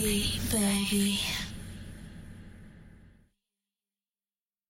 baby. baby.